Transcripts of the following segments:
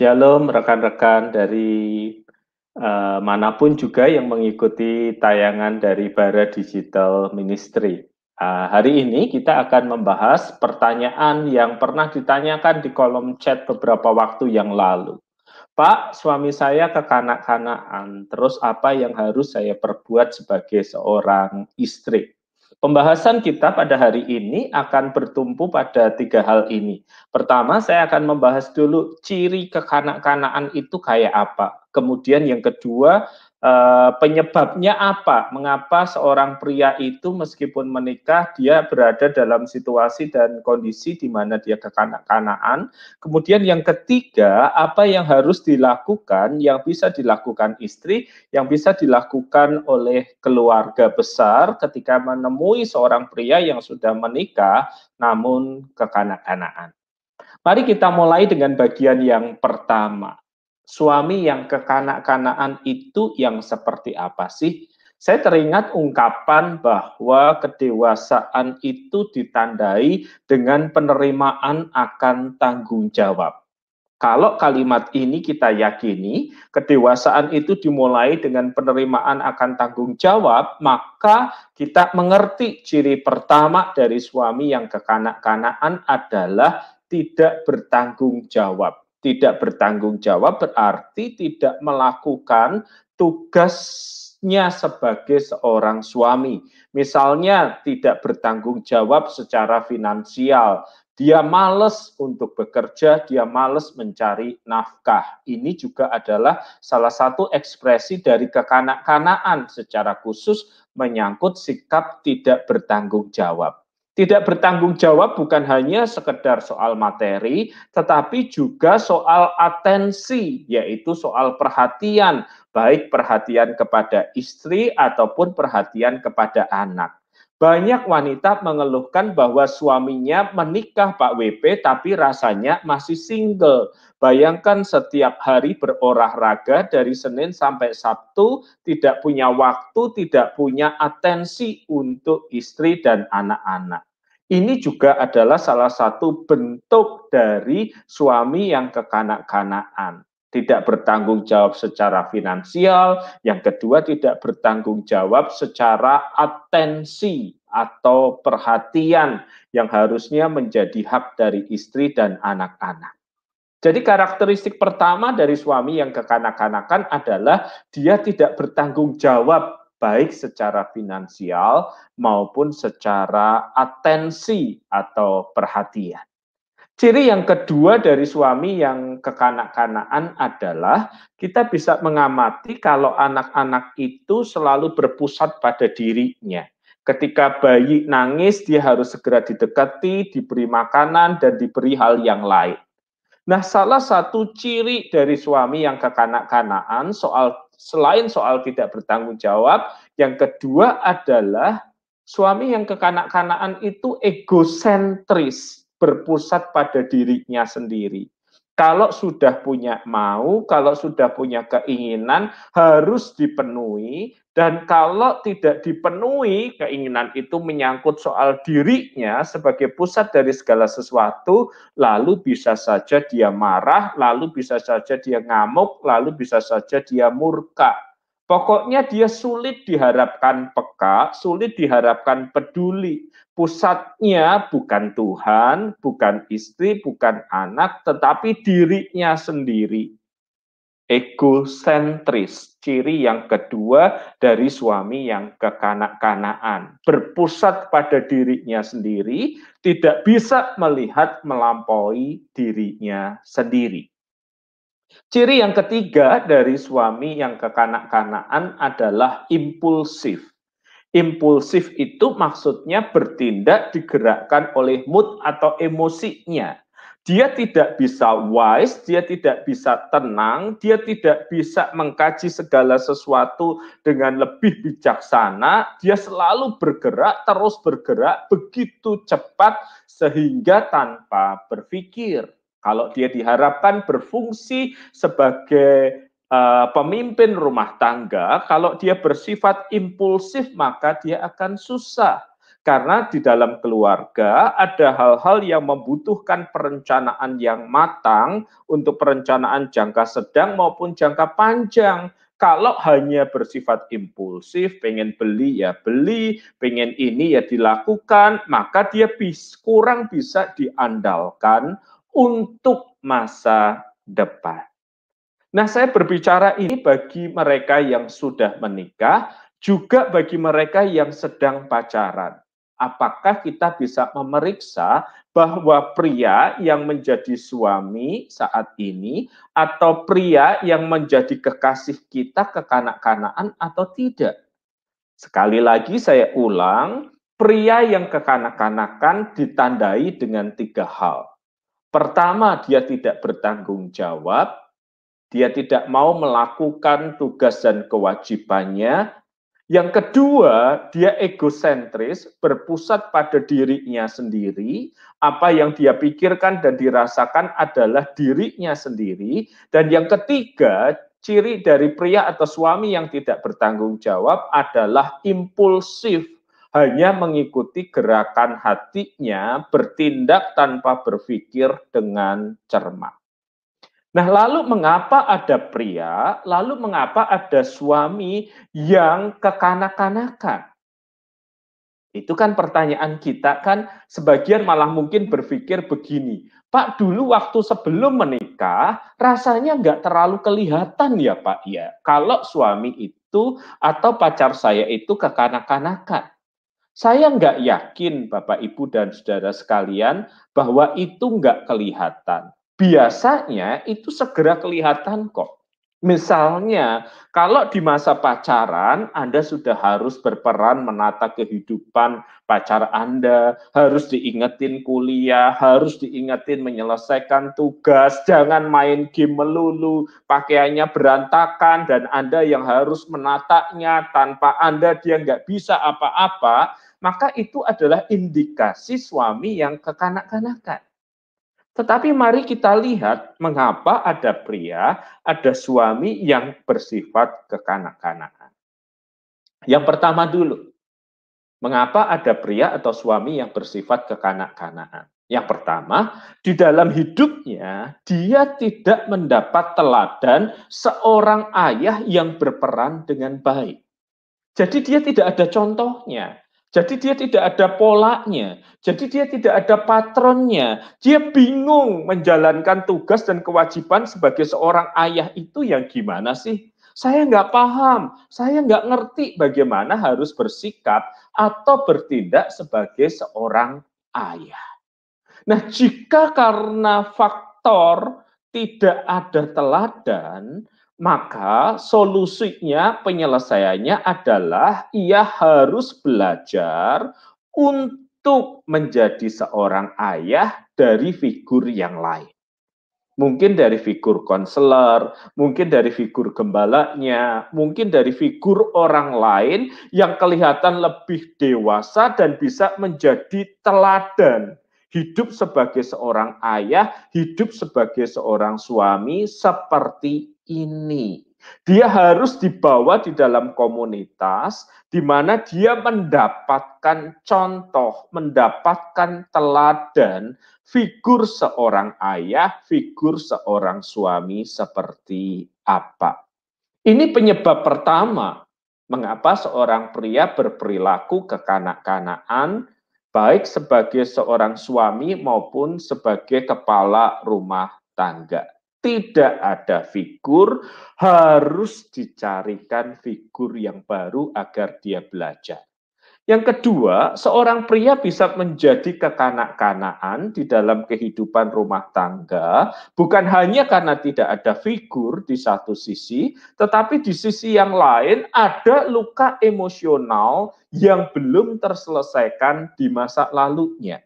Shalom rekan-rekan dari uh, mana pun juga yang mengikuti tayangan dari Bara Digital Ministry. Uh, hari ini kita akan membahas pertanyaan yang pernah ditanyakan di kolom chat beberapa waktu yang lalu. Pak, suami saya kekanak-kanakan, terus apa yang harus saya perbuat sebagai seorang istri? Pembahasan kita pada hari ini akan bertumpu pada tiga hal ini. Pertama, saya akan membahas dulu ciri kekanak-kanaan itu kayak apa. Kemudian yang kedua, Uh, penyebabnya apa? Mengapa seorang pria itu meskipun menikah dia berada dalam situasi dan kondisi di mana dia kekanak-kanaan? Kemudian yang ketiga, apa yang harus dilakukan yang bisa dilakukan istri, yang bisa dilakukan oleh keluarga besar ketika menemui seorang pria yang sudah menikah namun kekanak-kanaan? Mari kita mulai dengan bagian yang pertama suami yang kekanak-kanaan itu yang seperti apa sih? Saya teringat ungkapan bahwa kedewasaan itu ditandai dengan penerimaan akan tanggung jawab. Kalau kalimat ini kita yakini, kedewasaan itu dimulai dengan penerimaan akan tanggung jawab, maka kita mengerti ciri pertama dari suami yang kekanak-kanaan adalah tidak bertanggung jawab tidak bertanggung jawab berarti tidak melakukan tugasnya sebagai seorang suami. Misalnya tidak bertanggung jawab secara finansial, dia males untuk bekerja, dia males mencari nafkah. Ini juga adalah salah satu ekspresi dari kekanak-kanaan secara khusus menyangkut sikap tidak bertanggung jawab. Tidak bertanggung jawab bukan hanya sekedar soal materi, tetapi juga soal atensi, yaitu soal perhatian, baik perhatian kepada istri ataupun perhatian kepada anak. Banyak wanita mengeluhkan bahwa suaminya menikah Pak WP tapi rasanya masih single. Bayangkan setiap hari berolahraga dari Senin sampai Sabtu, tidak punya waktu, tidak punya atensi untuk istri dan anak-anak. Ini juga adalah salah satu bentuk dari suami yang kekanak-kanaan. Tidak bertanggung jawab secara finansial, yang kedua tidak bertanggung jawab secara atensi atau perhatian yang harusnya menjadi hak dari istri dan anak-anak. Jadi karakteristik pertama dari suami yang kekanak-kanakan adalah dia tidak bertanggung jawab baik secara finansial maupun secara atensi atau perhatian. Ciri yang kedua dari suami yang kekanak-kanaan adalah kita bisa mengamati kalau anak-anak itu selalu berpusat pada dirinya. Ketika bayi nangis, dia harus segera didekati, diberi makanan, dan diberi hal yang lain. Nah, salah satu ciri dari suami yang kekanak-kanaan soal selain soal tidak bertanggung jawab, yang kedua adalah suami yang kekanak-kanaan itu egosentris, berpusat pada dirinya sendiri. Kalau sudah punya mau, kalau sudah punya keinginan, harus dipenuhi, dan kalau tidak dipenuhi, keinginan itu menyangkut soal dirinya sebagai pusat dari segala sesuatu, lalu bisa saja dia marah, lalu bisa saja dia ngamuk, lalu bisa saja dia murka. Pokoknya dia sulit diharapkan peka, sulit diharapkan peduli pusatnya bukan Tuhan, bukan istri, bukan anak, tetapi dirinya sendiri. Egosentris, ciri yang kedua dari suami yang kekanak-kanaan. Berpusat pada dirinya sendiri, tidak bisa melihat melampaui dirinya sendiri. Ciri yang ketiga dari suami yang kekanak-kanaan adalah impulsif Impulsif itu maksudnya bertindak digerakkan oleh mood atau emosinya. Dia tidak bisa wise, dia tidak bisa tenang, dia tidak bisa mengkaji segala sesuatu dengan lebih bijaksana. Dia selalu bergerak, terus bergerak begitu cepat sehingga tanpa berpikir. Kalau dia diharapkan berfungsi sebagai uh, pemimpin rumah tangga, kalau dia bersifat impulsif, maka dia akan susah. Karena di dalam keluarga ada hal-hal yang membutuhkan perencanaan yang matang untuk perencanaan jangka sedang maupun jangka panjang. Kalau hanya bersifat impulsif, pengen beli ya beli, pengen ini ya dilakukan, maka dia bis, kurang bisa diandalkan untuk masa depan. Nah, saya berbicara ini bagi mereka yang sudah menikah, juga bagi mereka yang sedang pacaran. Apakah kita bisa memeriksa bahwa pria yang menjadi suami saat ini atau pria yang menjadi kekasih kita kekanak-kanaan atau tidak? Sekali lagi saya ulang, pria yang kekanak-kanakan ditandai dengan tiga hal. Pertama, dia tidak bertanggung jawab, dia tidak mau melakukan tugas dan kewajibannya. Yang kedua, dia egosentris, berpusat pada dirinya sendiri. Apa yang dia pikirkan dan dirasakan adalah dirinya sendiri. Dan yang ketiga, ciri dari pria atau suami yang tidak bertanggung jawab adalah impulsif hanya mengikuti gerakan hatinya, bertindak tanpa berpikir dengan cermat. Nah, lalu mengapa ada pria, lalu mengapa ada suami yang kekanak-kanakan? Itu kan pertanyaan kita kan sebagian malah mungkin berpikir begini, Pak dulu waktu sebelum menikah rasanya nggak terlalu kelihatan ya Pak ya, kalau suami itu atau pacar saya itu kekanak-kanakan. Saya nggak yakin Bapak Ibu dan saudara sekalian bahwa itu nggak kelihatan. Biasanya itu segera kelihatan kok. Misalnya, kalau di masa pacaran, Anda sudah harus berperan menata kehidupan pacar Anda, harus diingetin kuliah, harus diingetin menyelesaikan tugas, jangan main game melulu, pakaiannya berantakan, dan Anda yang harus menatanya tanpa Anda dia nggak bisa apa-apa, maka itu adalah indikasi suami yang kekanak-kanakan. Tetapi mari kita lihat mengapa ada pria, ada suami yang bersifat kekanak-kanakan. Yang pertama dulu, mengapa ada pria atau suami yang bersifat kekanak-kanakan? Yang pertama, di dalam hidupnya dia tidak mendapat teladan seorang ayah yang berperan dengan baik. Jadi dia tidak ada contohnya. Jadi dia tidak ada polanya, jadi dia tidak ada patronnya. Dia bingung menjalankan tugas dan kewajiban sebagai seorang ayah itu yang gimana sih? Saya nggak paham, saya nggak ngerti bagaimana harus bersikap atau bertindak sebagai seorang ayah. Nah, jika karena faktor tidak ada teladan, maka solusinya, penyelesaiannya adalah ia harus belajar untuk menjadi seorang ayah dari figur yang lain. Mungkin dari figur konselor, mungkin dari figur gembalanya, mungkin dari figur orang lain yang kelihatan lebih dewasa dan bisa menjadi teladan hidup sebagai seorang ayah, hidup sebagai seorang suami seperti ini. Dia harus dibawa di dalam komunitas di mana dia mendapatkan contoh, mendapatkan teladan figur seorang ayah, figur seorang suami seperti apa. Ini penyebab pertama mengapa seorang pria berperilaku kekanak-kanaan baik sebagai seorang suami maupun sebagai kepala rumah tangga tidak ada figur, harus dicarikan figur yang baru agar dia belajar. Yang kedua, seorang pria bisa menjadi kekanak-kanaan di dalam kehidupan rumah tangga, bukan hanya karena tidak ada figur di satu sisi, tetapi di sisi yang lain ada luka emosional yang belum terselesaikan di masa lalunya.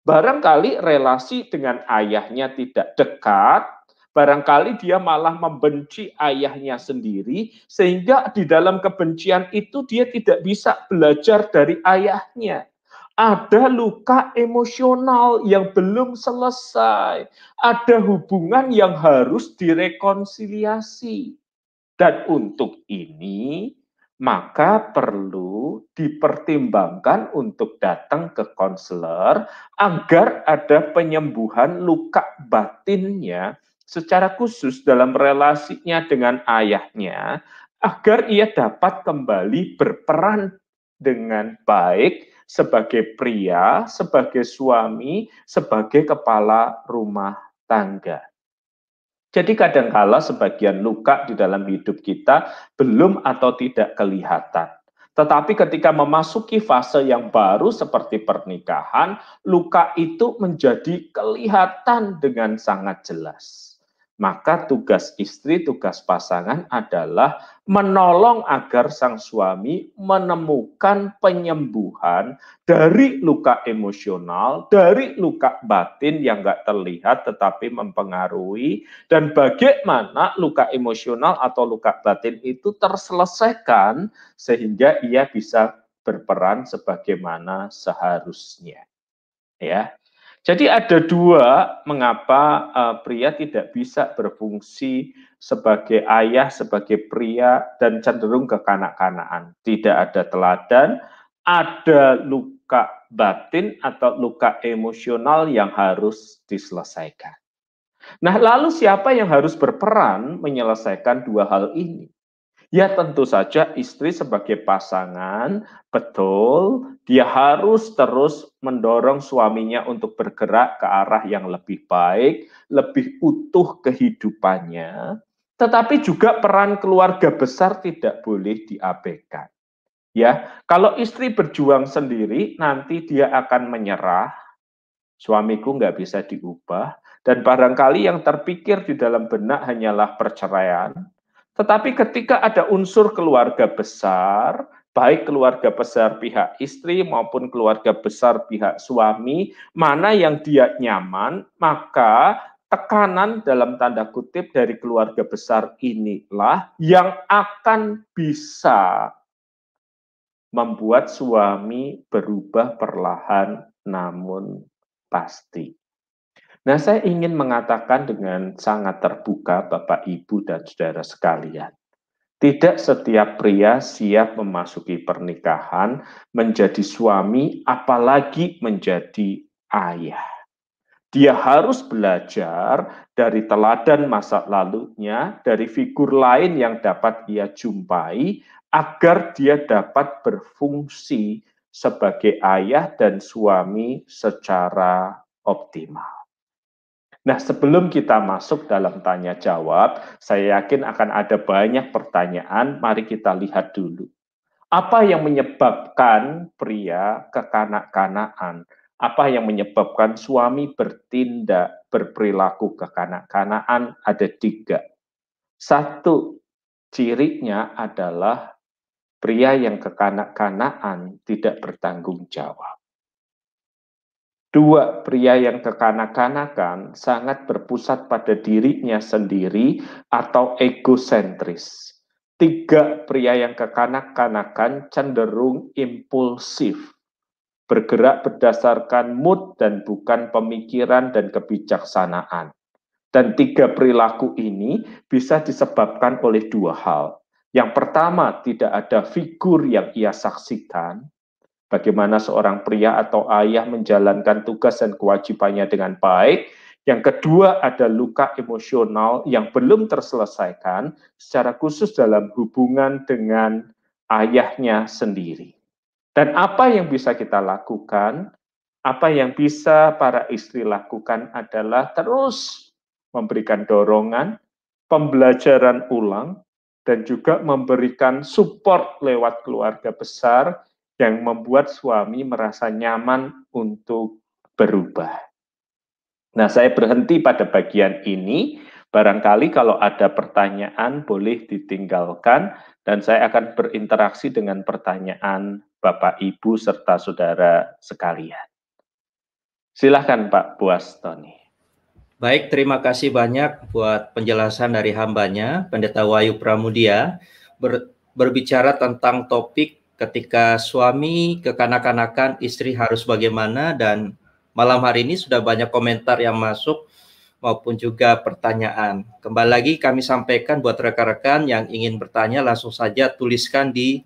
Barangkali relasi dengan ayahnya tidak dekat, Barangkali dia malah membenci ayahnya sendiri, sehingga di dalam kebencian itu dia tidak bisa belajar dari ayahnya. Ada luka emosional yang belum selesai, ada hubungan yang harus direkonsiliasi, dan untuk ini maka perlu dipertimbangkan untuk datang ke konselor agar ada penyembuhan luka batinnya secara khusus dalam relasinya dengan ayahnya agar ia dapat kembali berperan dengan baik sebagai pria, sebagai suami, sebagai kepala rumah tangga. Jadi kadangkala sebagian luka di dalam hidup kita belum atau tidak kelihatan. Tetapi ketika memasuki fase yang baru seperti pernikahan, luka itu menjadi kelihatan dengan sangat jelas maka tugas istri, tugas pasangan adalah menolong agar sang suami menemukan penyembuhan dari luka emosional, dari luka batin yang nggak terlihat tetapi mempengaruhi, dan bagaimana luka emosional atau luka batin itu terselesaikan sehingga ia bisa berperan sebagaimana seharusnya. Ya, jadi ada dua mengapa uh, pria tidak bisa berfungsi sebagai ayah, sebagai pria dan cenderung kekanak-kanakan. Tidak ada teladan, ada luka batin atau luka emosional yang harus diselesaikan. Nah, lalu siapa yang harus berperan menyelesaikan dua hal ini? Ya tentu saja istri sebagai pasangan, betul, dia harus terus mendorong suaminya untuk bergerak ke arah yang lebih baik, lebih utuh kehidupannya. Tetapi juga peran keluarga besar tidak boleh diabaikan. Ya, kalau istri berjuang sendiri, nanti dia akan menyerah. Suamiku nggak bisa diubah, dan barangkali yang terpikir di dalam benak hanyalah perceraian, tetapi ketika ada unsur keluarga besar, baik keluarga besar pihak istri maupun keluarga besar pihak suami, mana yang dia nyaman, maka tekanan dalam tanda kutip dari keluarga besar inilah yang akan bisa membuat suami berubah perlahan namun pasti. Nah, saya ingin mengatakan dengan sangat terbuka, Bapak, Ibu, dan saudara sekalian, tidak setiap pria siap memasuki pernikahan menjadi suami, apalagi menjadi ayah. Dia harus belajar dari teladan masa lalunya, dari figur lain yang dapat ia jumpai, agar dia dapat berfungsi sebagai ayah dan suami secara optimal. Nah, sebelum kita masuk dalam tanya jawab, saya yakin akan ada banyak pertanyaan. Mari kita lihat dulu. Apa yang menyebabkan pria kekanak-kanaan? Apa yang menyebabkan suami bertindak, berperilaku kekanak-kanaan? Ada tiga. Satu, cirinya adalah pria yang kekanak-kanaan tidak bertanggung jawab. Dua, pria yang kekanak-kanakan sangat berpusat pada dirinya sendiri atau egosentris. Tiga, pria yang kekanak-kanakan cenderung impulsif, bergerak berdasarkan mood dan bukan pemikiran dan kebijaksanaan. Dan tiga perilaku ini bisa disebabkan oleh dua hal. Yang pertama, tidak ada figur yang ia saksikan bagaimana seorang pria atau ayah menjalankan tugas dan kewajibannya dengan baik. Yang kedua ada luka emosional yang belum terselesaikan secara khusus dalam hubungan dengan ayahnya sendiri. Dan apa yang bisa kita lakukan? Apa yang bisa para istri lakukan adalah terus memberikan dorongan, pembelajaran ulang, dan juga memberikan support lewat keluarga besar yang membuat suami merasa nyaman untuk berubah. Nah, saya berhenti pada bagian ini. Barangkali kalau ada pertanyaan boleh ditinggalkan dan saya akan berinteraksi dengan pertanyaan Bapak Ibu serta saudara sekalian. Silahkan Pak Buas Tony. Baik, terima kasih banyak buat penjelasan dari hambanya, Pendeta Wayu Pramudia, ber, berbicara tentang topik ketika suami kekanak-kanakan istri harus bagaimana dan malam hari ini sudah banyak komentar yang masuk maupun juga pertanyaan. Kembali lagi kami sampaikan buat rekan-rekan yang ingin bertanya langsung saja tuliskan di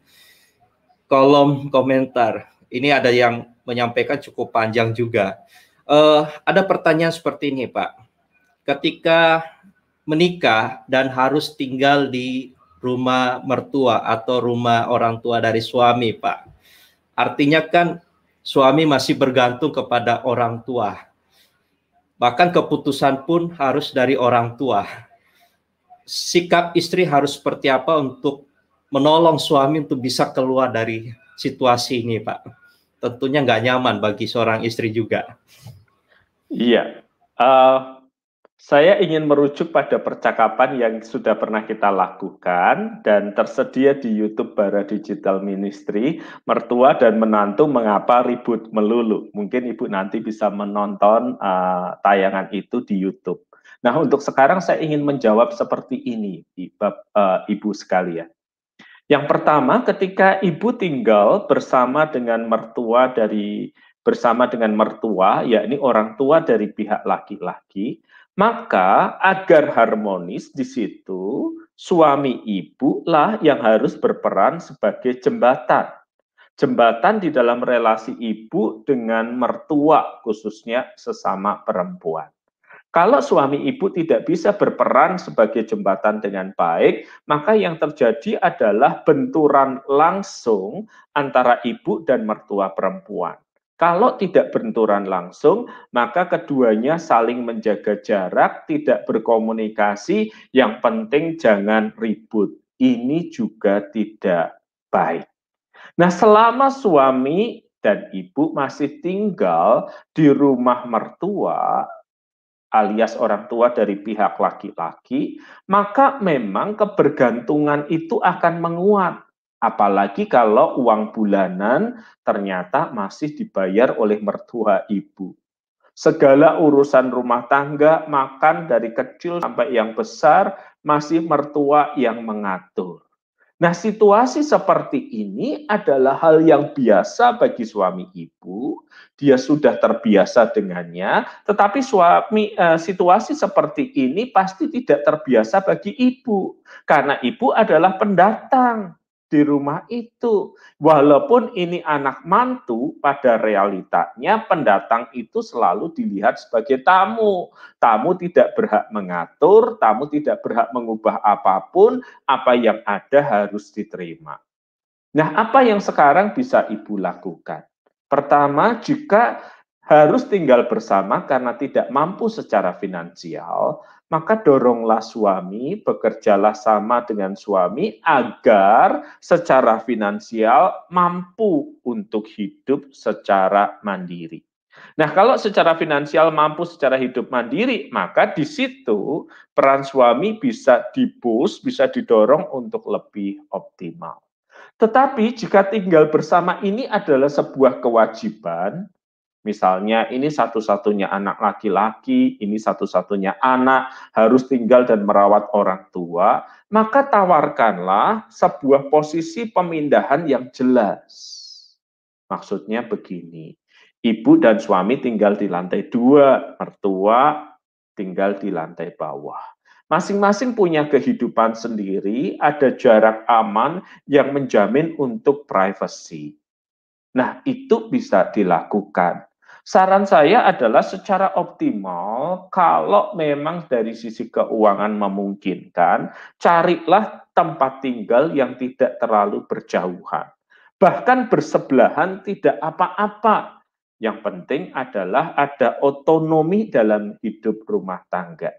kolom komentar. Ini ada yang menyampaikan cukup panjang juga. Uh, ada pertanyaan seperti ini, Pak. Ketika menikah dan harus tinggal di rumah mertua atau rumah orang tua dari suami, Pak. Artinya kan suami masih bergantung kepada orang tua. Bahkan keputusan pun harus dari orang tua. Sikap istri harus seperti apa untuk menolong suami untuk bisa keluar dari situasi ini, Pak? Tentunya nggak nyaman bagi seorang istri juga. Iya, uh, saya ingin merujuk pada percakapan yang sudah pernah kita lakukan dan tersedia di YouTube Bara Digital Ministry, mertua dan menantu mengapa ribut melulu. Mungkin Ibu nanti bisa menonton uh, tayangan itu di YouTube. Nah, untuk sekarang saya ingin menjawab seperti ini, uh, Ibu sekalian. Yang pertama, ketika ibu tinggal bersama dengan mertua dari bersama dengan mertua, yakni orang tua dari pihak laki-laki, maka agar harmonis di situ suami ibu lah yang harus berperan sebagai jembatan. Jembatan di dalam relasi ibu dengan mertua khususnya sesama perempuan. Kalau suami ibu tidak bisa berperan sebagai jembatan dengan baik, maka yang terjadi adalah benturan langsung antara ibu dan mertua perempuan. Kalau tidak benturan langsung, maka keduanya saling menjaga jarak, tidak berkomunikasi. Yang penting jangan ribut. Ini juga tidak baik. Nah, selama suami dan ibu masih tinggal di rumah mertua, alias orang tua dari pihak laki-laki, maka memang kebergantungan itu akan menguat. Apalagi kalau uang bulanan ternyata masih dibayar oleh mertua ibu. Segala urusan rumah tangga, makan dari kecil sampai yang besar, masih mertua yang mengatur. Nah, situasi seperti ini adalah hal yang biasa bagi suami ibu. Dia sudah terbiasa dengannya, tetapi suami eh, situasi seperti ini pasti tidak terbiasa bagi ibu karena ibu adalah pendatang di rumah itu. Walaupun ini anak mantu, pada realitanya pendatang itu selalu dilihat sebagai tamu. Tamu tidak berhak mengatur, tamu tidak berhak mengubah apa pun, apa yang ada harus diterima. Nah, apa yang sekarang bisa Ibu lakukan? Pertama, jika harus tinggal bersama karena tidak mampu secara finansial, maka doronglah suami, bekerjalah sama dengan suami agar secara finansial mampu untuk hidup secara mandiri. Nah, kalau secara finansial mampu secara hidup mandiri, maka di situ peran suami bisa dibus, bisa didorong untuk lebih optimal. Tetapi jika tinggal bersama ini adalah sebuah kewajiban, Misalnya ini satu-satunya anak laki-laki, ini satu-satunya anak harus tinggal dan merawat orang tua, maka tawarkanlah sebuah posisi pemindahan yang jelas. Maksudnya begini, ibu dan suami tinggal di lantai dua, mertua tinggal di lantai bawah. Masing-masing punya kehidupan sendiri, ada jarak aman yang menjamin untuk privacy. Nah, itu bisa dilakukan. Saran saya adalah secara optimal, kalau memang dari sisi keuangan memungkinkan, carilah tempat tinggal yang tidak terlalu berjauhan. Bahkan bersebelahan tidak apa-apa. Yang penting adalah ada otonomi dalam hidup rumah tangga.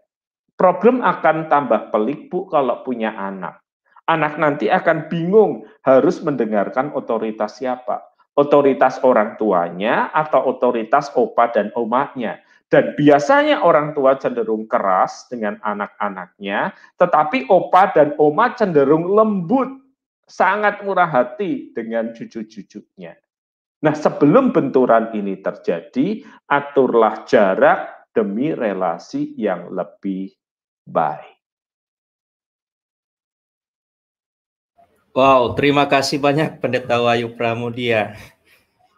Problem akan tambah pelik, Bu, kalau punya anak. Anak nanti akan bingung harus mendengarkan otoritas siapa otoritas orang tuanya atau otoritas opa dan omanya. Dan biasanya orang tua cenderung keras dengan anak-anaknya, tetapi opa dan oma cenderung lembut, sangat murah hati dengan cucu-cucunya. Nah, sebelum benturan ini terjadi, aturlah jarak demi relasi yang lebih baik. Wow, terima kasih banyak Pendeta Wayu Pramudia.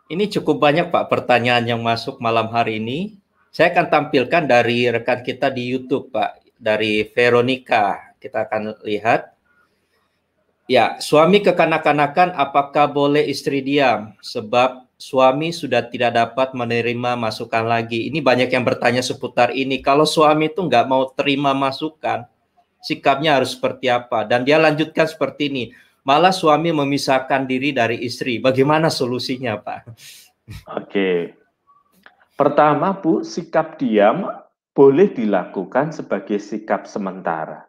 Ini cukup banyak Pak pertanyaan yang masuk malam hari ini. Saya akan tampilkan dari rekan kita di YouTube Pak, dari Veronica. Kita akan lihat. Ya, suami kekanak-kanakan apakah boleh istri diam? Sebab suami sudah tidak dapat menerima masukan lagi. Ini banyak yang bertanya seputar ini. Kalau suami itu nggak mau terima masukan, sikapnya harus seperti apa? Dan dia lanjutkan seperti ini. Malah suami memisahkan diri dari istri. Bagaimana solusinya, Pak? Oke. Pertama, Bu, sikap diam boleh dilakukan sebagai sikap sementara.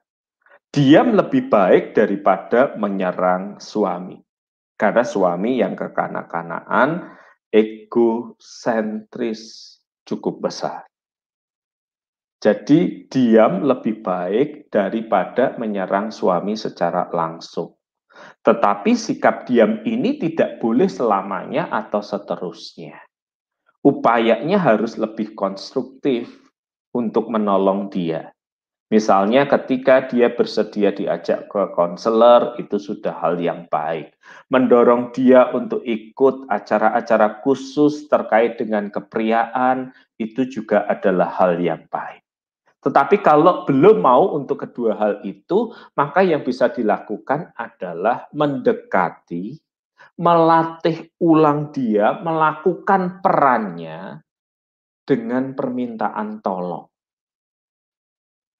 Diam lebih baik daripada menyerang suami. Karena suami yang kekanak-kanakan, egosentris cukup besar. Jadi diam lebih baik daripada menyerang suami secara langsung. Tetapi sikap diam ini tidak boleh selamanya atau seterusnya. Upayanya harus lebih konstruktif untuk menolong dia. Misalnya ketika dia bersedia diajak ke konselor, itu sudah hal yang baik. Mendorong dia untuk ikut acara-acara khusus terkait dengan kepriaan, itu juga adalah hal yang baik. Tetapi kalau belum mau untuk kedua hal itu, maka yang bisa dilakukan adalah mendekati, melatih ulang dia, melakukan perannya dengan permintaan tolong.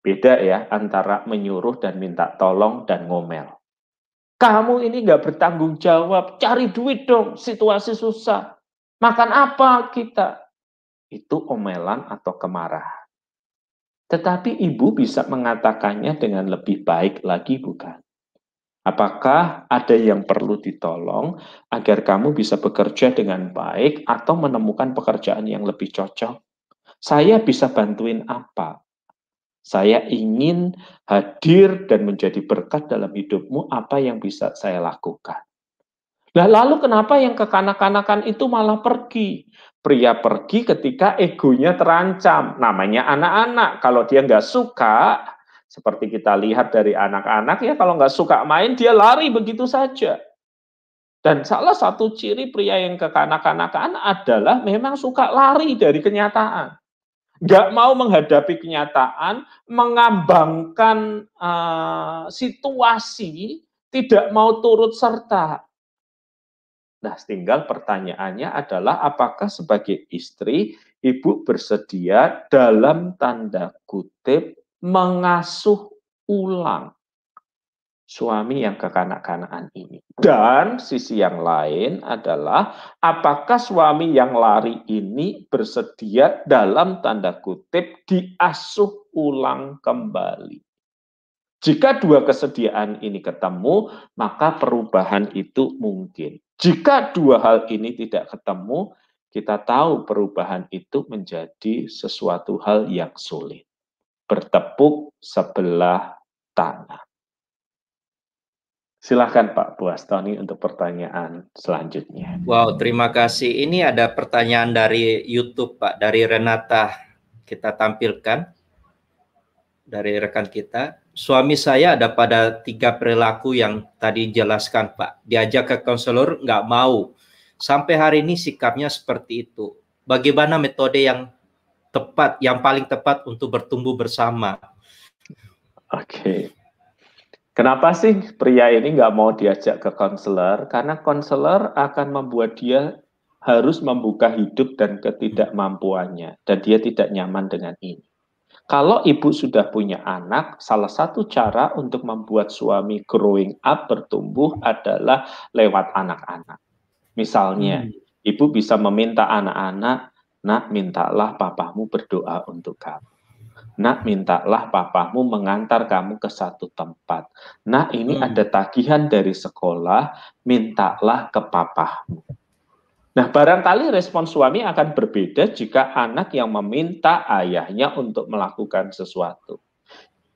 Beda ya antara menyuruh dan minta tolong dan ngomel. Kamu ini nggak bertanggung jawab, cari duit dong, situasi susah. Makan apa kita? Itu omelan atau kemarahan. Tetapi ibu bisa mengatakannya dengan lebih baik lagi bukan? Apakah ada yang perlu ditolong agar kamu bisa bekerja dengan baik atau menemukan pekerjaan yang lebih cocok? Saya bisa bantuin apa? Saya ingin hadir dan menjadi berkat dalam hidupmu apa yang bisa saya lakukan. Nah, lalu kenapa yang kekanak-kanakan itu malah pergi? Pria pergi ketika egonya terancam. Namanya anak-anak. Kalau dia nggak suka, seperti kita lihat dari anak-anak ya, kalau nggak suka main, dia lari begitu saja. Dan salah satu ciri pria yang kekanak-kanakan adalah memang suka lari dari kenyataan nggak mau menghadapi kenyataan, mengambangkan uh, situasi, tidak mau turut serta. Nah, tinggal pertanyaannya adalah apakah sebagai istri ibu bersedia dalam tanda kutip mengasuh ulang suami yang kekanak-kanakan ini. Dan sisi yang lain adalah apakah suami yang lari ini bersedia dalam tanda kutip diasuh ulang kembali. Jika dua kesediaan ini ketemu, maka perubahan itu mungkin. Jika dua hal ini tidak ketemu, kita tahu perubahan itu menjadi sesuatu hal yang sulit. Bertepuk sebelah tangan. Silahkan Pak Buastoni untuk pertanyaan selanjutnya. Wow, terima kasih. Ini ada pertanyaan dari YouTube Pak, dari Renata. Kita tampilkan dari rekan kita. Suami saya ada pada tiga perilaku yang tadi jelaskan Pak. Diajak ke konselor nggak mau. Sampai hari ini sikapnya seperti itu. Bagaimana metode yang tepat, yang paling tepat untuk bertumbuh bersama? Oke. Kenapa sih pria ini nggak mau diajak ke konselor? Karena konselor akan membuat dia harus membuka hidup dan ketidakmampuannya, dan dia tidak nyaman dengan ini. Kalau ibu sudah punya anak, salah satu cara untuk membuat suami growing up, bertumbuh adalah lewat anak-anak. Misalnya, hmm. ibu bisa meminta anak-anak, nak mintalah papamu berdoa untuk kamu Nak, mintalah papamu mengantar kamu ke satu tempat. Nak, ini hmm. ada tagihan dari sekolah, mintalah ke papamu. Nah, barangkali respon suami akan berbeda jika anak yang meminta ayahnya untuk melakukan sesuatu.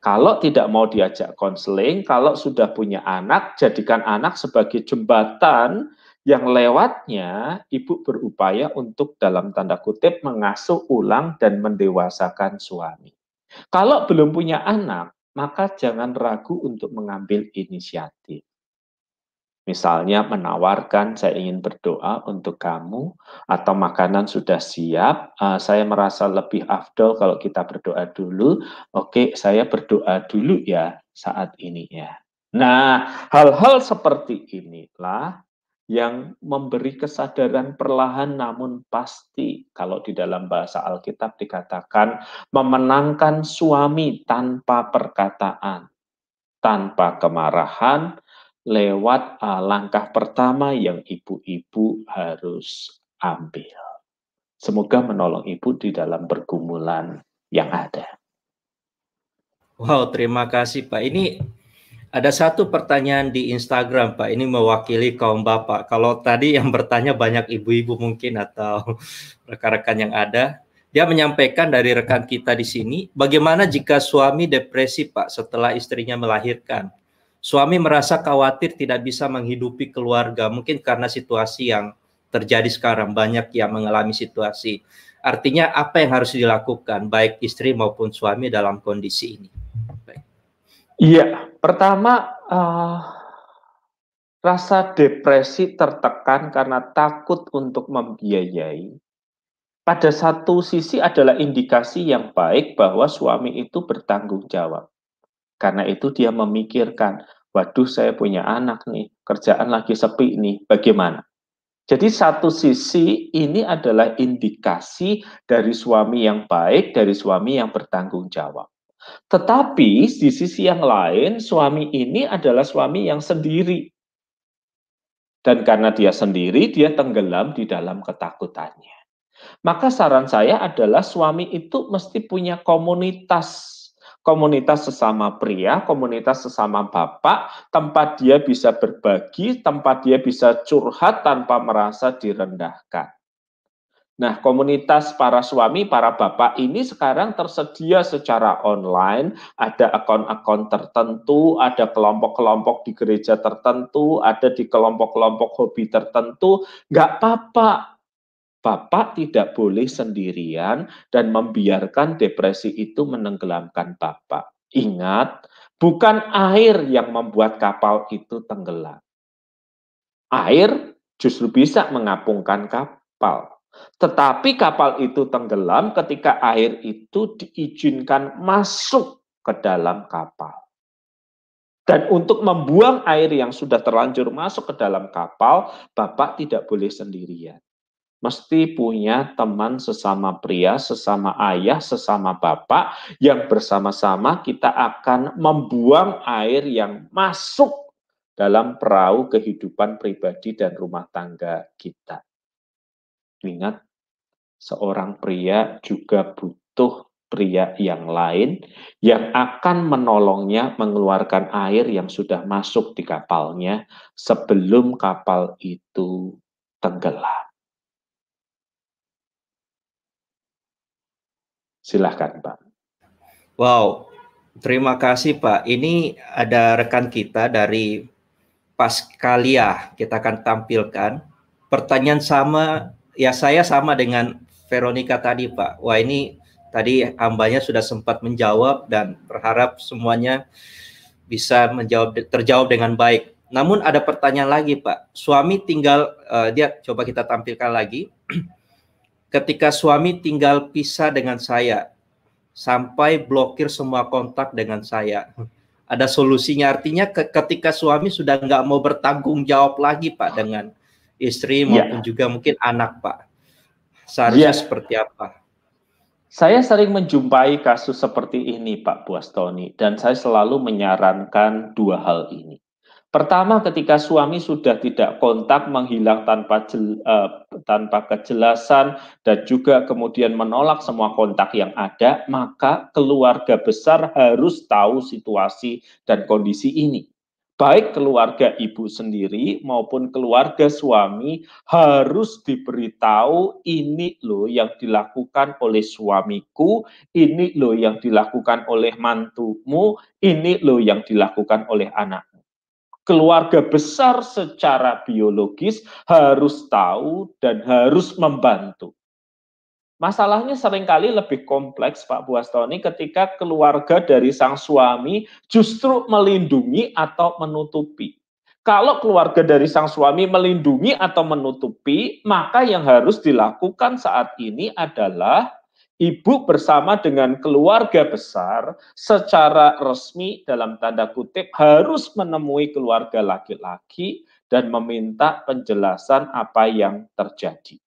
Kalau tidak mau diajak konseling, kalau sudah punya anak, jadikan anak sebagai jembatan yang lewatnya ibu berupaya untuk dalam tanda kutip mengasuh ulang dan mendewasakan suami. Kalau belum punya anak, maka jangan ragu untuk mengambil inisiatif. Misalnya menawarkan saya ingin berdoa untuk kamu atau makanan sudah siap, uh, saya merasa lebih afdol kalau kita berdoa dulu. Oke, saya berdoa dulu ya saat ini ya. Nah, hal-hal seperti inilah yang memberi kesadaran perlahan namun pasti kalau di dalam bahasa Alkitab dikatakan memenangkan suami tanpa perkataan, tanpa kemarahan lewat uh, langkah pertama yang ibu-ibu harus ambil. Semoga menolong ibu di dalam pergumulan yang ada. Wow, terima kasih Pak. Ini ada satu pertanyaan di Instagram, Pak. Ini mewakili kaum bapak. Kalau tadi yang bertanya banyak ibu-ibu mungkin atau rekan-rekan yang ada, dia menyampaikan dari rekan kita di sini, bagaimana jika suami depresi, Pak, setelah istrinya melahirkan? Suami merasa khawatir tidak bisa menghidupi keluarga, mungkin karena situasi yang terjadi sekarang banyak yang mengalami situasi. Artinya apa yang harus dilakukan baik istri maupun suami dalam kondisi ini? Iya, pertama uh, rasa depresi tertekan karena takut untuk membiayai. Pada satu sisi adalah indikasi yang baik bahwa suami itu bertanggung jawab. Karena itu dia memikirkan, waduh saya punya anak nih, kerjaan lagi sepi nih, bagaimana? Jadi satu sisi ini adalah indikasi dari suami yang baik, dari suami yang bertanggung jawab. Tetapi di sisi yang lain, suami ini adalah suami yang sendiri. Dan karena dia sendiri, dia tenggelam di dalam ketakutannya. Maka saran saya adalah suami itu mesti punya komunitas. Komunitas sesama pria, komunitas sesama bapak, tempat dia bisa berbagi, tempat dia bisa curhat tanpa merasa direndahkan. Nah, komunitas para suami, para bapak ini sekarang tersedia secara online, ada akun-akun tertentu, ada kelompok-kelompok di gereja tertentu, ada di kelompok-kelompok hobi tertentu, nggak apa-apa. Bapak tidak boleh sendirian dan membiarkan depresi itu menenggelamkan Bapak. Ingat, bukan air yang membuat kapal itu tenggelam. Air justru bisa mengapungkan kapal. Tetapi kapal itu tenggelam ketika air itu diizinkan masuk ke dalam kapal. Dan untuk membuang air yang sudah terlanjur masuk ke dalam kapal, Bapak tidak boleh sendirian. Mesti punya teman sesama pria, sesama ayah, sesama bapak, yang bersama-sama kita akan membuang air yang masuk dalam perahu kehidupan pribadi dan rumah tangga kita. Ingat, seorang pria juga butuh pria yang lain yang akan menolongnya mengeluarkan air yang sudah masuk di kapalnya sebelum kapal itu tenggelam. Silahkan Pak. Wow, terima kasih Pak. Ini ada rekan kita dari Paskalia, kita akan tampilkan. Pertanyaan sama ya saya sama dengan Veronica tadi Pak. Wah ini tadi hambanya sudah sempat menjawab dan berharap semuanya bisa menjawab terjawab dengan baik. Namun ada pertanyaan lagi Pak. Suami tinggal uh, dia coba kita tampilkan lagi. Ketika suami tinggal pisah dengan saya sampai blokir semua kontak dengan saya. Ada solusinya artinya ketika suami sudah nggak mau bertanggung jawab lagi Pak dengan istri iya. maupun ya. juga mungkin anak, Pak. Seharusnya ya. seperti apa? Saya sering menjumpai kasus seperti ini, Pak Buastoni, dan saya selalu menyarankan dua hal ini. Pertama, ketika suami sudah tidak kontak, menghilang tanpa jel, uh, tanpa kejelasan, dan juga kemudian menolak semua kontak yang ada, maka keluarga besar harus tahu situasi dan kondisi ini baik keluarga ibu sendiri maupun keluarga suami harus diberitahu ini loh yang dilakukan oleh suamiku, ini loh yang dilakukan oleh mantumu, ini loh yang dilakukan oleh anakmu. Keluarga besar secara biologis harus tahu dan harus membantu. Masalahnya sering kali lebih kompleks Pak Buastoni ketika keluarga dari sang suami justru melindungi atau menutupi. Kalau keluarga dari sang suami melindungi atau menutupi, maka yang harus dilakukan saat ini adalah ibu bersama dengan keluarga besar secara resmi dalam tanda kutip harus menemui keluarga laki-laki dan meminta penjelasan apa yang terjadi.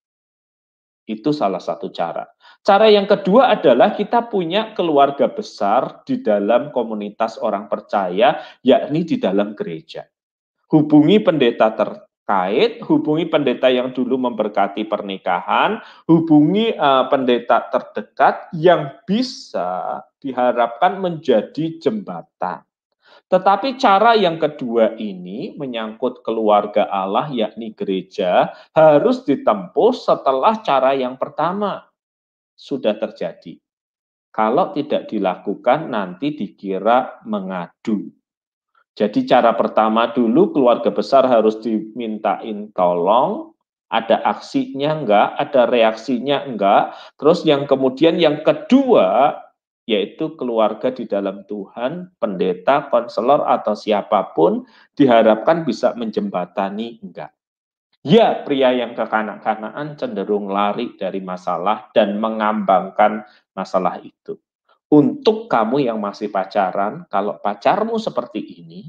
Itu salah satu cara. Cara yang kedua adalah kita punya keluarga besar di dalam komunitas orang percaya, yakni di dalam gereja. Hubungi pendeta terkait, hubungi pendeta yang dulu memberkati pernikahan, hubungi uh, pendeta terdekat yang bisa diharapkan menjadi jembatan. Tetapi cara yang kedua ini menyangkut keluarga Allah yakni gereja harus ditempuh setelah cara yang pertama sudah terjadi. Kalau tidak dilakukan nanti dikira mengadu. Jadi cara pertama dulu keluarga besar harus dimintain tolong, ada aksinya enggak, ada reaksinya enggak. Terus yang kemudian yang kedua yaitu keluarga di dalam Tuhan, pendeta, konselor atau siapa pun diharapkan bisa menjembatani enggak. Ya, pria yang kekanak-kanakan cenderung lari dari masalah dan mengambangkan masalah itu. Untuk kamu yang masih pacaran, kalau pacarmu seperti ini,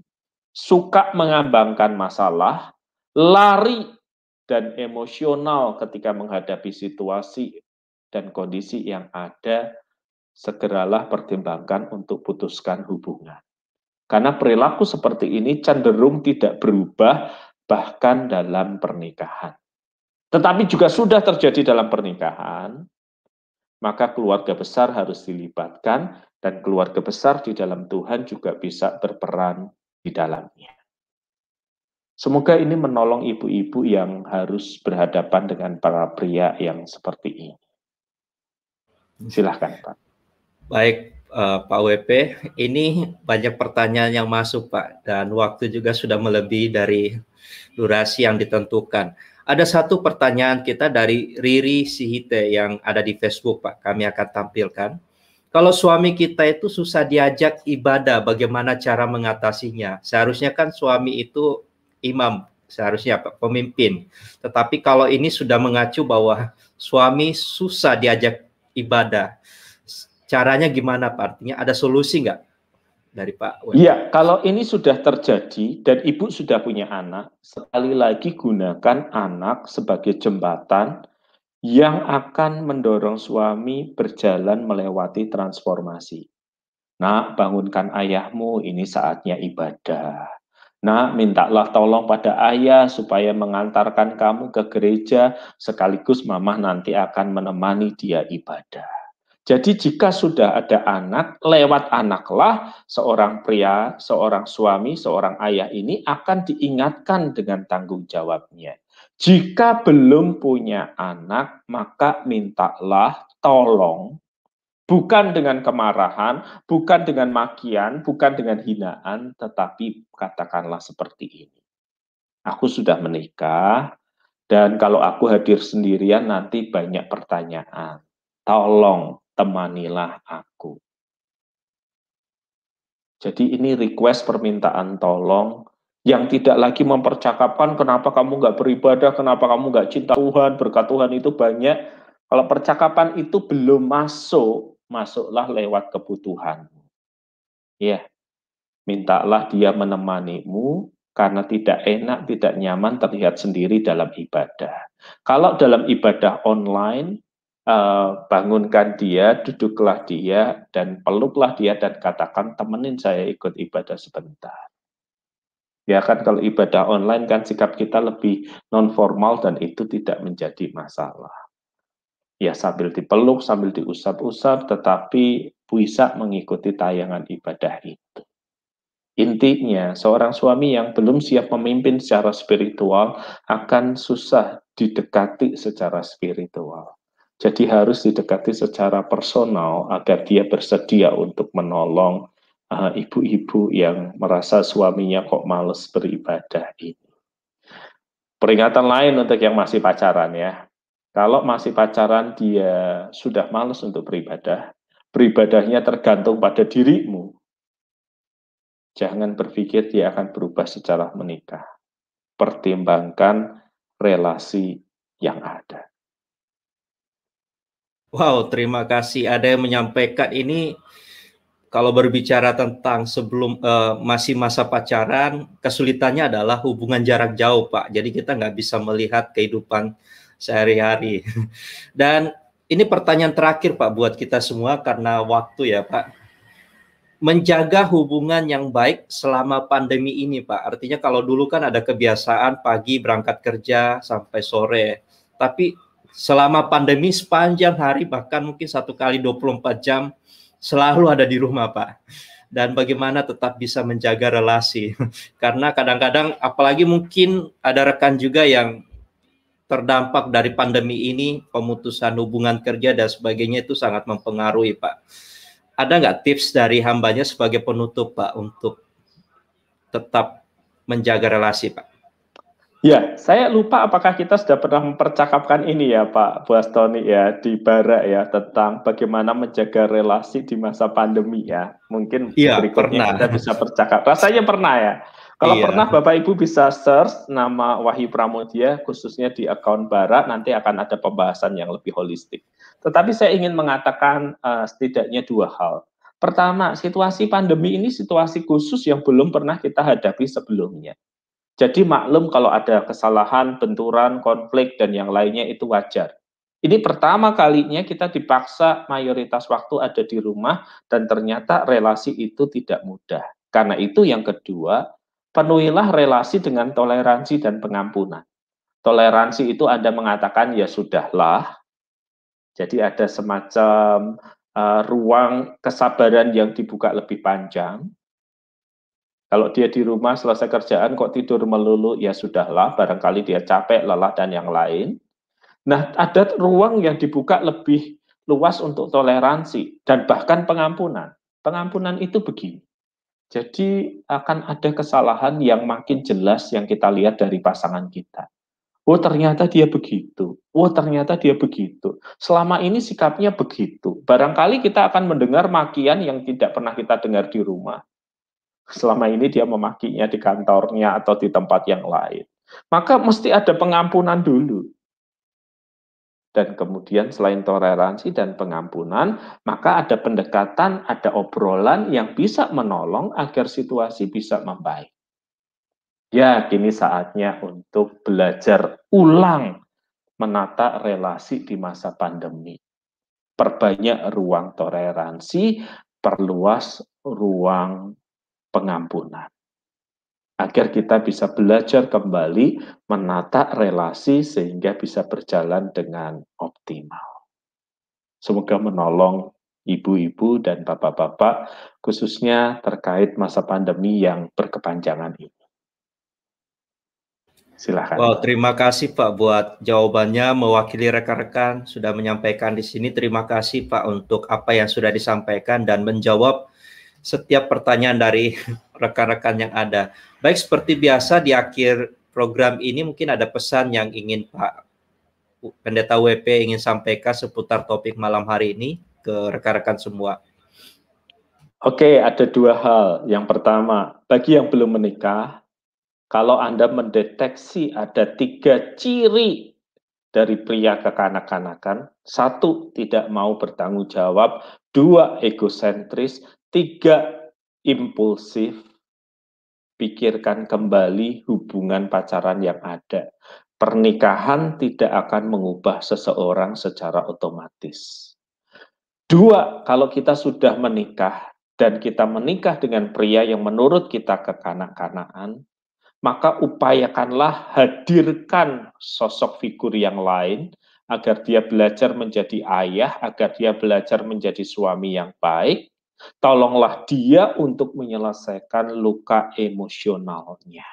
suka mengambangkan masalah, lari dan emosional ketika menghadapi situasi dan kondisi yang ada, segeralah pertimbangkan untuk putuskan hubungan. Karena perilaku seperti ini cenderung tidak berubah bahkan dalam pernikahan. Tetapi juga sudah terjadi dalam pernikahan, maka keluarga besar harus dilibatkan dan keluarga besar di dalam Tuhan juga bisa berperan di dalamnya. Semoga ini menolong ibu-ibu yang harus berhadapan dengan para pria yang seperti ini. Silahkan Pak. Baik, uh, Pak WP, ini banyak pertanyaan yang masuk Pak, dan waktu juga sudah melebihi dari durasi yang ditentukan. Ada satu pertanyaan kita dari Riri Sihite yang ada di Facebook, Pak. Kami akan tampilkan. Kalau suami kita itu susah diajak ibadah, bagaimana cara mengatasinya? Seharusnya kan suami itu imam, seharusnya Pak, pemimpin. Tetapi kalau ini sudah mengacu bahwa suami susah diajak ibadah, caranya gimana Pak? Artinya ada solusi nggak? Dari Pak Iya, kalau ini sudah terjadi dan Ibu sudah punya anak, sekali lagi gunakan anak sebagai jembatan yang akan mendorong suami berjalan melewati transformasi. Nah, bangunkan ayahmu, ini saatnya ibadah. Nah, mintalah tolong pada ayah supaya mengantarkan kamu ke gereja, sekaligus mama nanti akan menemani dia ibadah. Jadi jika sudah ada anak, lewat anaklah seorang pria, seorang suami, seorang ayah ini akan diingatkan dengan tanggung jawabnya. Jika belum punya anak, maka mintalah tolong bukan dengan kemarahan, bukan dengan makian, bukan dengan hinaan, tetapi katakanlah seperti ini. Aku sudah menikah, dan kalau aku hadir sendirian nanti banyak pertanyaan. Tolong temanilah aku. Jadi ini request permintaan tolong yang tidak lagi mempercakapkan kenapa kamu nggak beribadah, kenapa kamu nggak cinta Tuhan, berkat Tuhan itu banyak. Kalau percakapan itu belum masuk, masuklah lewat kebutuhan. Ya, mintalah dia menemanimu karena tidak enak, tidak nyaman terlihat sendiri dalam ibadah. Kalau dalam ibadah online, uh, bangunkan dia, duduklah dia, dan peluklah dia, dan katakan, temenin saya ikut ibadah sebentar. Ya kan kalau ibadah online kan sikap kita lebih non formal dan itu tidak menjadi masalah. Ya sambil dipeluk, sambil diusap-usap, tetapi bisa mengikuti tayangan ibadah itu. Intinya, seorang suami yang belum siap memimpin secara spiritual akan susah didekati secara spiritual. Jadi harus didekati secara personal agar dia bersedia untuk menolong uh, ibu-ibu uh, yang merasa suaminya kok males beribadah ini. Peringatan lain untuk yang masih pacaran ya. Kalau masih pacaran dia sudah males untuk beribadah, beribadahnya tergantung pada dirimu. Jangan berpikir dia akan berubah secara menikah. Pertimbangkan relasi yang ada. Wow, terima kasih. Ada yang menyampaikan ini kalau berbicara tentang sebelum uh, masih masa pacaran, kesulitannya adalah hubungan jarak jauh, Pak. Jadi kita nggak bisa melihat kehidupan sehari-hari. Dan ini pertanyaan terakhir, Pak, buat kita semua karena waktu ya, Pak. Menjaga hubungan yang baik selama pandemi ini, Pak. Artinya kalau dulu kan ada kebiasaan pagi berangkat kerja sampai sore. Tapi selama pandemi sepanjang hari bahkan mungkin satu kali 24 jam selalu ada di rumah, Pak. Dan bagaimana tetap bisa menjaga relasi. Karena kadang-kadang apalagi mungkin ada rekan juga yang terdampak dari pandemi ini, pemutusan hubungan kerja dan sebagainya itu sangat mempengaruhi, Pak. Ada nggak tips dari hambanya sebagai penutup, Pak, untuk tetap menjaga relasi, Pak? Ya, saya lupa apakah kita sudah pernah mempercakapkan ini ya Pak Buastoni ya di Barak ya tentang bagaimana menjaga relasi di masa pandemi ya. Mungkin ya, berikutnya pernah. kita bisa percakap. Rasanya pernah ya. Kalau iya. pernah Bapak Ibu bisa search nama Wahyu Pramudia khususnya di akun Barak nanti akan ada pembahasan yang lebih holistik. Tetapi saya ingin mengatakan uh, setidaknya dua hal. Pertama, situasi pandemi ini situasi khusus yang belum pernah kita hadapi sebelumnya. Jadi maklum kalau ada kesalahan, benturan, konflik, dan yang lainnya itu wajar. Ini pertama kalinya kita dipaksa mayoritas waktu ada di rumah dan ternyata relasi itu tidak mudah. Karena itu yang kedua, penuhilah relasi dengan toleransi dan pengampunan. Toleransi itu Anda mengatakan ya sudahlah. Jadi ada semacam uh, ruang kesabaran yang dibuka lebih panjang kalau dia di rumah selesai kerjaan kok tidur melulu, ya sudahlah, barangkali dia capek, lelah, dan yang lain. Nah, ada ruang yang dibuka lebih luas untuk toleransi dan bahkan pengampunan. Pengampunan itu begini. Jadi akan ada kesalahan yang makin jelas yang kita lihat dari pasangan kita. Oh ternyata dia begitu. Oh ternyata dia begitu. Selama ini sikapnya begitu. Barangkali kita akan mendengar makian yang tidak pernah kita dengar di rumah selama ini dia memakinya di kantornya atau di tempat yang lain. Maka mesti ada pengampunan dulu. Dan kemudian selain toleransi dan pengampunan, maka ada pendekatan, ada obrolan yang bisa menolong agar situasi bisa membaik. Ya, kini saatnya untuk belajar ulang menata relasi di masa pandemi. Perbanyak ruang toleransi, perluas ruang pengampunan. Agar kita bisa belajar kembali menata relasi sehingga bisa berjalan dengan optimal. Semoga menolong ibu-ibu dan bapak-bapak khususnya terkait masa pandemi yang berkepanjangan ini. Silahkan. Wow, terima kasih Pak buat jawabannya mewakili rekan-rekan sudah menyampaikan di sini. Terima kasih Pak untuk apa yang sudah disampaikan dan menjawab setiap pertanyaan dari rekan-rekan yang ada. Baik seperti biasa di akhir program ini mungkin ada pesan yang ingin Pak Pendeta WP ingin sampaikan seputar topik malam hari ini ke rekan-rekan semua. Oke, ada dua hal. Yang pertama, bagi yang belum menikah, kalau Anda mendeteksi ada tiga ciri dari pria kekanak-kanakan, satu, tidak mau bertanggung jawab, dua, egosentris, Tiga, impulsif. Pikirkan kembali hubungan pacaran yang ada. Pernikahan tidak akan mengubah seseorang secara otomatis. Dua, kalau kita sudah menikah dan kita menikah dengan pria yang menurut kita kekanak-kanakan, maka upayakanlah hadirkan sosok figur yang lain agar dia belajar menjadi ayah, agar dia belajar menjadi suami yang baik, Tolonglah dia untuk menyelesaikan luka emosionalnya.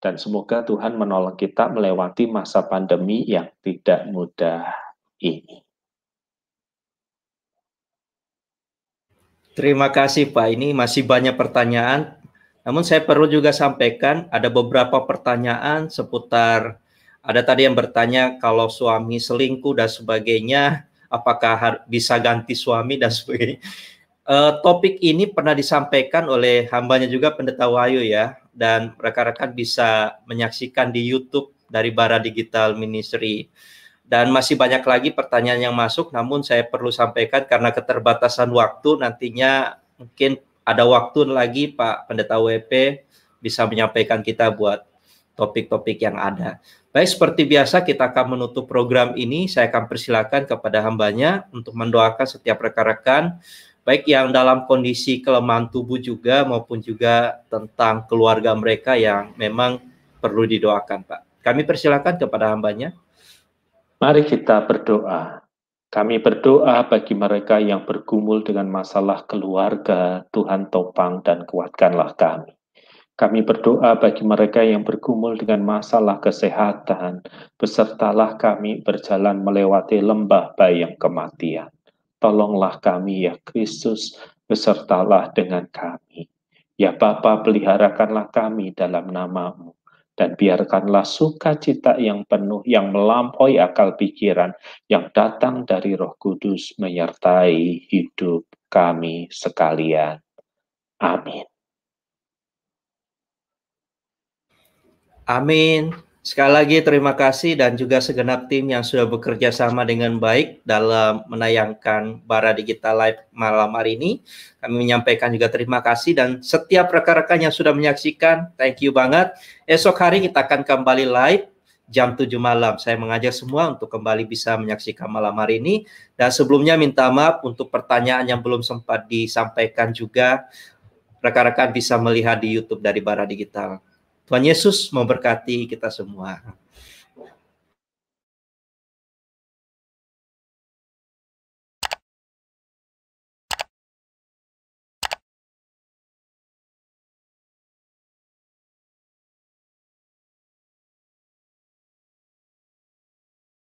Dan semoga Tuhan menolong kita melewati masa pandemi yang tidak mudah ini. Terima kasih Pak. Ini masih banyak pertanyaan. Namun saya perlu juga sampaikan ada beberapa pertanyaan seputar ada tadi yang bertanya kalau suami selingkuh dan sebagainya apakah bisa ganti suami dan sebagainya. Uh, topik ini pernah disampaikan oleh hambanya juga Pendeta Wahyu ya, dan rekan-rekan bisa menyaksikan di YouTube dari Bara Digital Ministry. Dan masih banyak lagi pertanyaan yang masuk, namun saya perlu sampaikan karena keterbatasan waktu nantinya mungkin ada waktu lagi Pak Pendeta WP bisa menyampaikan kita buat topik-topik yang ada. Baik, seperti biasa kita akan menutup program ini. Saya akan persilakan kepada hambanya untuk mendoakan setiap rekan-rekan, baik yang dalam kondisi kelemahan tubuh juga maupun juga tentang keluarga mereka yang memang perlu didoakan, Pak. Kami persilakan kepada hambanya. Mari kita berdoa. Kami berdoa bagi mereka yang bergumul dengan masalah keluarga, Tuhan topang dan kuatkanlah kami. Kami berdoa bagi mereka yang bergumul dengan masalah kesehatan, besertalah kami berjalan melewati lembah bayang kematian. Tolonglah kami ya Kristus, besertalah dengan kami. Ya Bapa, peliharakanlah kami dalam namamu dan biarkanlah sukacita yang penuh yang melampaui akal pikiran yang datang dari Roh Kudus menyertai hidup kami sekalian. Amin. Amin. Sekali lagi terima kasih dan juga segenap tim yang sudah bekerja sama dengan baik dalam menayangkan Bara Digital Live malam hari ini. Kami menyampaikan juga terima kasih dan setiap rekan-rekan yang sudah menyaksikan, thank you banget. Esok hari kita akan kembali live jam 7 malam. Saya mengajak semua untuk kembali bisa menyaksikan malam hari ini. Dan sebelumnya minta maaf untuk pertanyaan yang belum sempat disampaikan juga. Rekan-rekan bisa melihat di YouTube dari Bara Digital. Tuhan Yesus memberkati kita semua.